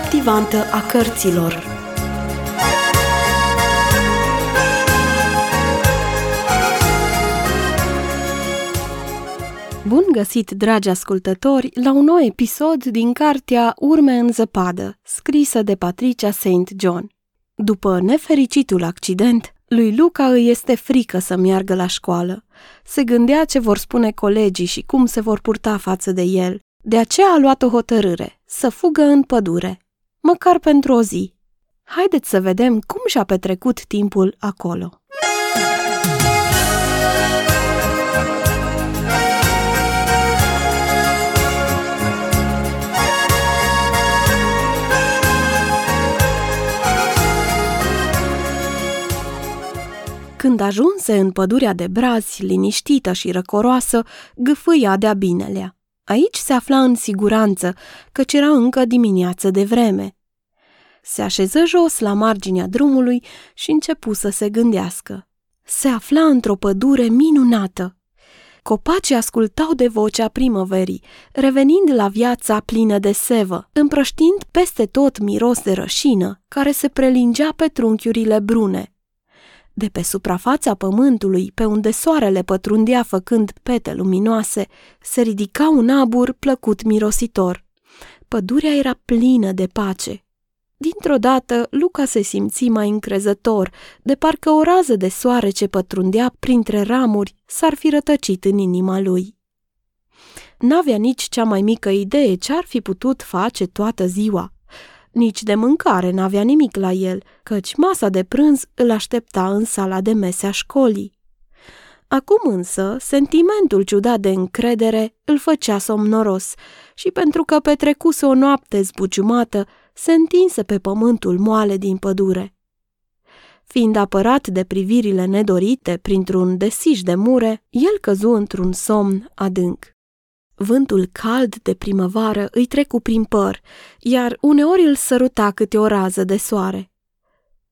captivantă a cărților. Bun găsit, dragi ascultători, la un nou episod din cartea Urme în zăpadă, scrisă de Patricia St. John. După nefericitul accident, lui Luca îi este frică să meargă la școală. Se gândea ce vor spune colegii și cum se vor purta față de el. De aceea a luat o hotărâre, să fugă în pădure, măcar pentru o zi. Haideți să vedem cum și-a petrecut timpul acolo. Când ajunse în pădurea de brazi, liniștită și răcoroasă, gâfâia de-a binelea. Aici se afla în siguranță, căci era încă dimineață de vreme. Se așeză jos la marginea drumului și începu să se gândească. Se afla într-o pădure minunată. Copacii ascultau de vocea primăverii, revenind la viața plină de sevă, împrăștind peste tot miros de rășină, care se prelingea pe trunchiurile brune. De pe suprafața pământului, pe unde soarele pătrundea făcând pete luminoase, se ridica un abur plăcut mirositor. Pădurea era plină de pace. Dintr-o dată, Luca se simți mai încrezător, de parcă o rază de soare ce pătrundea printre ramuri s-ar fi rătăcit în inima lui. N-avea nici cea mai mică idee ce ar fi putut face toată ziua. Nici de mâncare n-avea nimic la el, căci masa de prânz îl aștepta în sala de mese a școlii. Acum însă, sentimentul ciudat de încredere îl făcea somnoros și pentru că petrecuse o noapte zbuciumată, se întinse pe pământul moale din pădure. Fiind apărat de privirile nedorite printr-un desiș de mure, el căzu într-un somn adânc. Vântul cald de primăvară îi trecu prin păr, iar uneori îl săruta câte o rază de soare.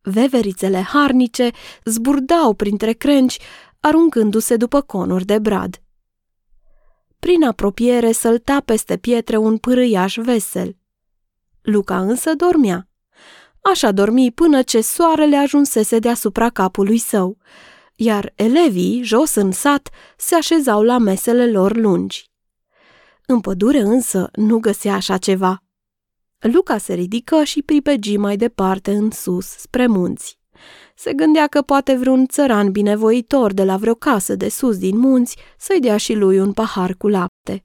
Veverițele harnice zburdau printre crengi, aruncându-se după conuri de brad. Prin apropiere sălta peste pietre un pârâiaș vesel. Luca însă dormea. Așa dormi până ce soarele ajunsese deasupra capului său, iar elevii, jos în sat, se așezau la mesele lor lungi. În pădure însă nu găsea așa ceva. Luca se ridică și pripegi mai departe în sus, spre munți. Se gândea că poate vreun țăran binevoitor de la vreo casă de sus din munți să-i dea și lui un pahar cu lapte.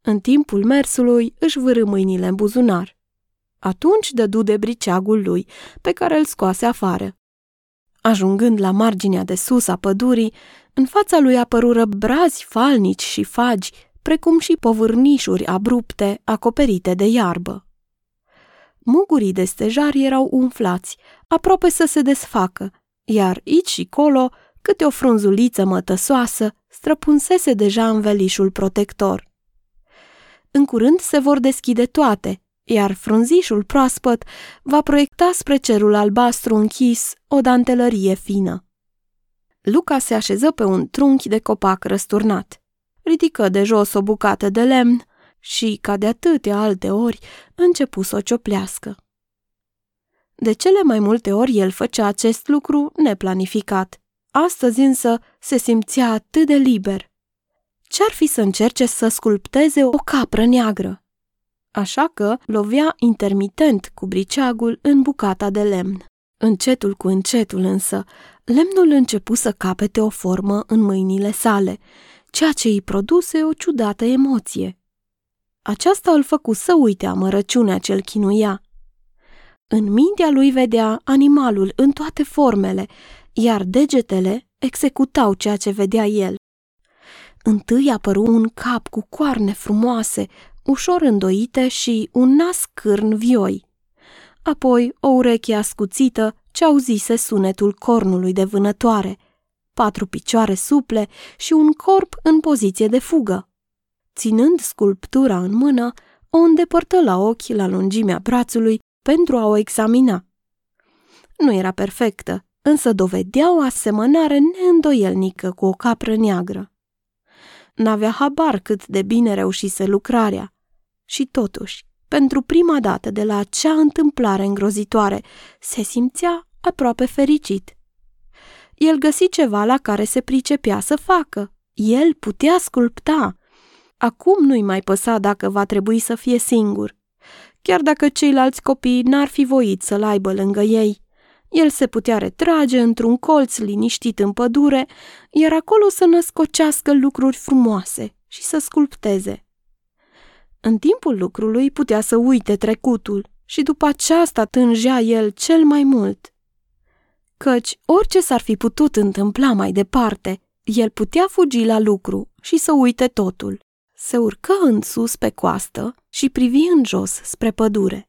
În timpul mersului își vârâ mâinile în buzunar. Atunci dădu de briceagul lui, pe care îl scoase afară. Ajungând la marginea de sus a pădurii, în fața lui apărură brazi falnici și fagi, precum și povârnișuri abrupte acoperite de iarbă. Mugurii de stejar erau umflați, aproape să se desfacă, iar aici și colo câte o frunzuliță mătăsoasă străpunsese deja învelișul protector. În curând se vor deschide toate, iar frunzișul proaspăt va proiecta spre cerul albastru închis o dantelărie fină. Luca se așeză pe un trunchi de copac răsturnat ridică de jos o bucată de lemn și, ca de atâtea alte ori, începu să o cioplească. De cele mai multe ori el făcea acest lucru neplanificat. Astăzi însă se simțea atât de liber. Ce-ar fi să încerce să sculpteze o capră neagră? Așa că lovea intermitent cu briceagul în bucata de lemn. Încetul cu încetul însă, lemnul începu să capete o formă în mâinile sale ceea ce îi produse o ciudată emoție. Aceasta îl făcu să uite amărăciunea ce-l chinuia. În mintea lui vedea animalul în toate formele, iar degetele executau ceea ce vedea el. Întâi apăru un cap cu coarne frumoase, ușor îndoite și un nas cârn vioi. Apoi o ureche ascuțită ce auzise sunetul cornului de vânătoare – patru picioare suple și un corp în poziție de fugă. Ținând sculptura în mână, o îndepărtă la ochi la lungimea brațului pentru a o examina. Nu era perfectă, însă dovedea o asemănare neîndoielnică cu o capră neagră. N-avea habar cât de bine reușise lucrarea. Și totuși, pentru prima dată de la acea întâmplare îngrozitoare, se simțea aproape fericit. El găsi ceva la care se pricepea să facă. El putea sculpta. Acum nu-i mai păsa dacă va trebui să fie singur. Chiar dacă ceilalți copii n-ar fi voit să-l aibă lângă ei. El se putea retrage într-un colț liniștit în pădure, iar acolo să născocească lucruri frumoase și să sculpteze. În timpul lucrului putea să uite trecutul și după aceasta tângea el cel mai mult. Căci orice s-ar fi putut întâmpla mai departe, el putea fugi la lucru și să uite totul. Se urcă în sus pe coastă și privi în jos spre pădure.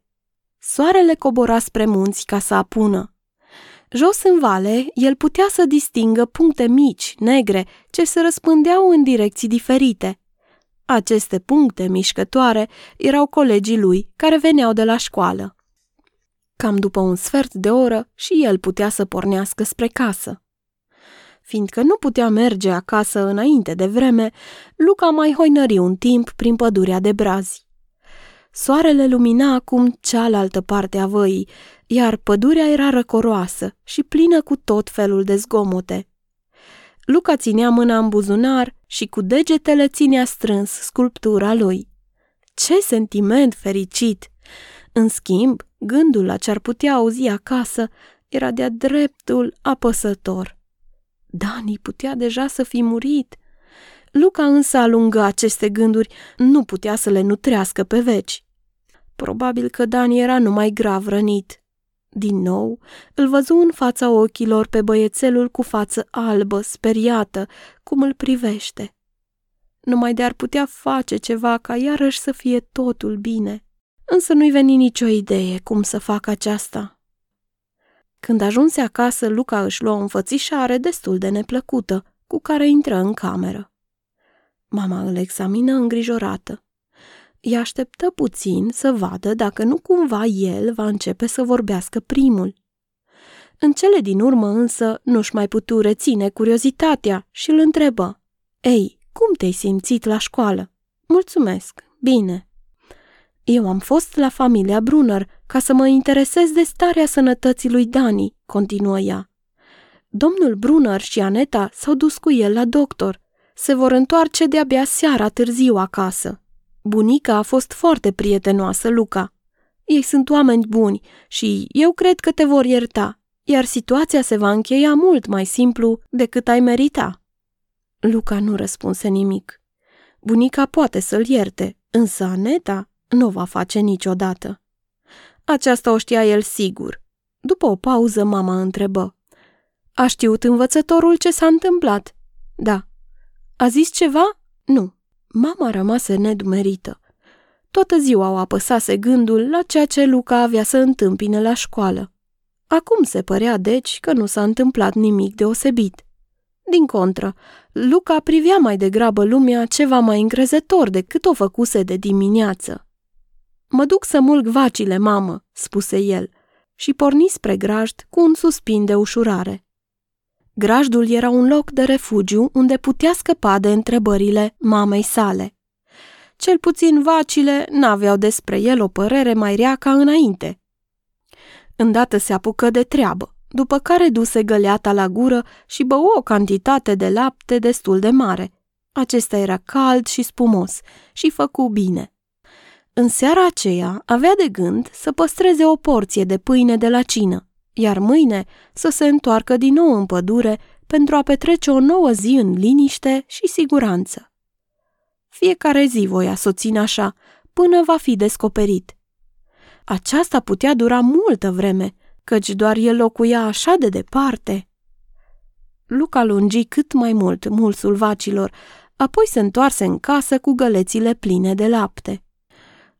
Soarele cobora spre munți ca să apună. Jos în vale, el putea să distingă puncte mici, negre, ce se răspândeau în direcții diferite. Aceste puncte mișcătoare erau colegii lui, care veneau de la școală. Cam după un sfert de oră și el putea să pornească spre casă. Fiindcă nu putea merge acasă înainte de vreme, Luca mai hoinări un timp prin pădurea de brazi. Soarele lumina acum cealaltă parte a văii, iar pădurea era răcoroasă și plină cu tot felul de zgomote. Luca ținea mâna în buzunar și cu degetele ținea strâns sculptura lui. Ce sentiment fericit! În schimb, gândul la ce ar putea auzi acasă era de-a dreptul apăsător. Dani putea deja să fi murit. Luca însă alungă aceste gânduri, nu putea să le nutrească pe veci. Probabil că Dani era numai grav rănit. Din nou, îl văzu în fața ochilor pe băiețelul cu față albă, speriată, cum îl privește. Numai de ar putea face ceva ca iarăși să fie totul bine. Însă nu-i veni nicio idee cum să facă aceasta. Când ajunse acasă, Luca își luă o înfățișare destul de neplăcută, cu care intră în cameră. Mama îl examină îngrijorată. Îi așteptă puțin să vadă dacă nu cumva el va începe să vorbească primul. În cele din urmă însă nu-și mai putu reține curiozitatea și îl întrebă. Ei, cum te-ai simțit la școală? Mulțumesc, bine. Eu am fost la familia Brunner ca să mă interesez de starea sănătății lui Dani, continuă ea. Domnul Brunner și Aneta s-au dus cu el la doctor. Se vor întoarce de-abia seara târziu acasă. Bunica a fost foarte prietenoasă, Luca. Ei sunt oameni buni și eu cred că te vor ierta, iar situația se va încheia mult mai simplu decât ai merita. Luca nu răspunse nimic. Bunica poate să-l ierte, însă Aneta nu va face niciodată. Aceasta o știa el sigur. După o pauză, mama întrebă. A știut învățătorul ce s-a întâmplat? Da. A zis ceva? Nu. Mama rămase nedumerită. Toată ziua o apăsase gândul la ceea ce Luca avea să întâmpine la școală. Acum se părea, deci, că nu s-a întâmplat nimic deosebit. Din contră, Luca privea mai degrabă lumea ceva mai încrezător decât o făcuse de dimineață. Mă duc să mulg vacile, mamă," spuse el, și porni spre grajd cu un suspin de ușurare. Grajdul era un loc de refugiu unde putea scăpa de întrebările mamei sale. Cel puțin vacile n-aveau despre el o părere mai rea ca înainte. Îndată se apucă de treabă, după care duse găleata la gură și bău o cantitate de lapte destul de mare. Acesta era cald și spumos și făcu bine. În seara aceea avea de gând să păstreze o porție de pâine de la cină iar mâine să se întoarcă din nou în pădure pentru a petrece o nouă zi în liniște și siguranță. Fiecare zi voia să o țină așa, până va fi descoperit. Aceasta putea dura multă vreme, căci doar el locuia așa de departe. Luca lungi cât mai mult mulsul vacilor, apoi se întoarse în casă cu gălețile pline de lapte.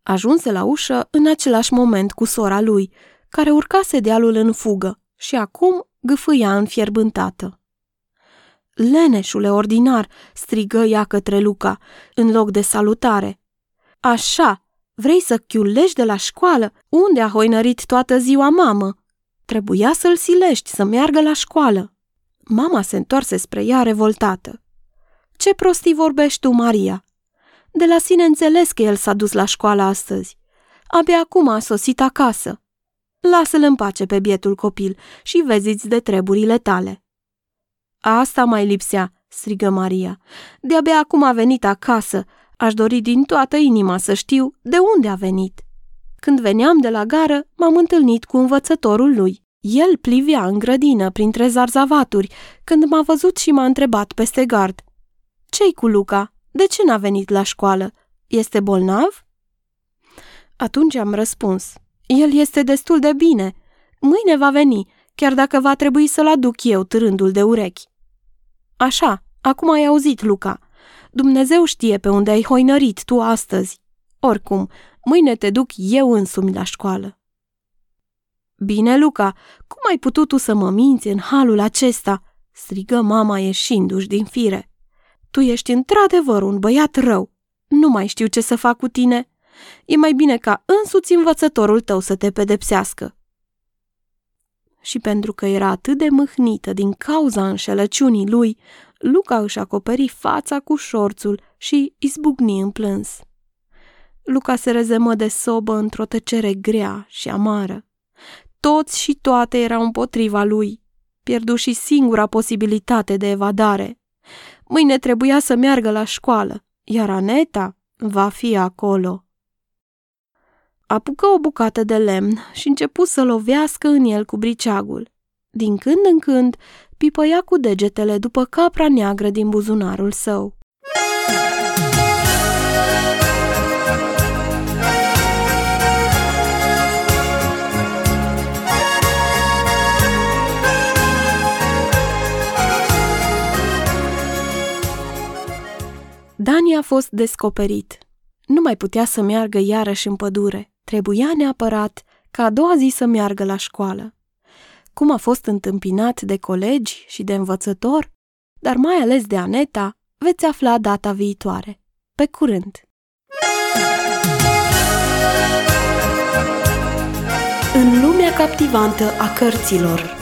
Ajunse la ușă în același moment cu sora lui, care urcase dealul în fugă și acum gâfâia înfierbântată. Leneșule ordinar, strigă ea către Luca, în loc de salutare. Așa, vrei să chiulești de la școală? Unde a hoinărit toată ziua mamă? Trebuia să-l silești să meargă la școală. Mama se întoarse spre ea revoltată. Ce prostii vorbești tu, Maria? De la sine înțeles că el s-a dus la școală astăzi. abia acum a sosit acasă. Lasă-l în pace pe bietul copil și veziți de treburile tale. Asta mai lipsea, strigă Maria. De-abia acum a venit acasă. Aș dori din toată inima să știu de unde a venit. Când veneam de la gară, m-am întâlnit cu învățătorul lui. El plivea în grădină printre zarzavaturi când m-a văzut și m-a întrebat peste gard. Ce-i cu Luca? De ce n-a venit la școală? Este bolnav? Atunci am răspuns. El este destul de bine. Mâine va veni, chiar dacă va trebui să-l aduc eu târândul de urechi. Așa, acum ai auzit, Luca. Dumnezeu știe pe unde ai hoinărit tu astăzi. Oricum, mâine te duc eu însumi la școală. Bine, Luca, cum ai putut tu să mă minți în halul acesta?" strigă mama ieșindu-și din fire. Tu ești într-adevăr un băiat rău. Nu mai știu ce să fac cu tine. E mai bine ca însuți învățătorul tău să te pedepsească. Și pentru că era atât de mâhnită din cauza înșelăciunii lui, Luca își acoperi fața cu șorțul și izbucni în plâns. Luca se rezemă de sobă într-o tăcere grea și amară. Toți și toate erau împotriva lui. Pierdu și singura posibilitate de evadare. Mâine trebuia să meargă la școală, iar Aneta va fi acolo. Apucă o bucată de lemn și începu să lovească în el cu briceagul. Din când în când, pipăia cu degetele după capra neagră din buzunarul său. A fost descoperit. Nu mai putea să meargă iarăși în pădure. Trebuia neapărat ca a doua zi să meargă la școală. Cum a fost întâmpinat de colegi și de învățător, dar mai ales de Aneta, veți afla data viitoare. Pe curând! În lumea captivantă a cărților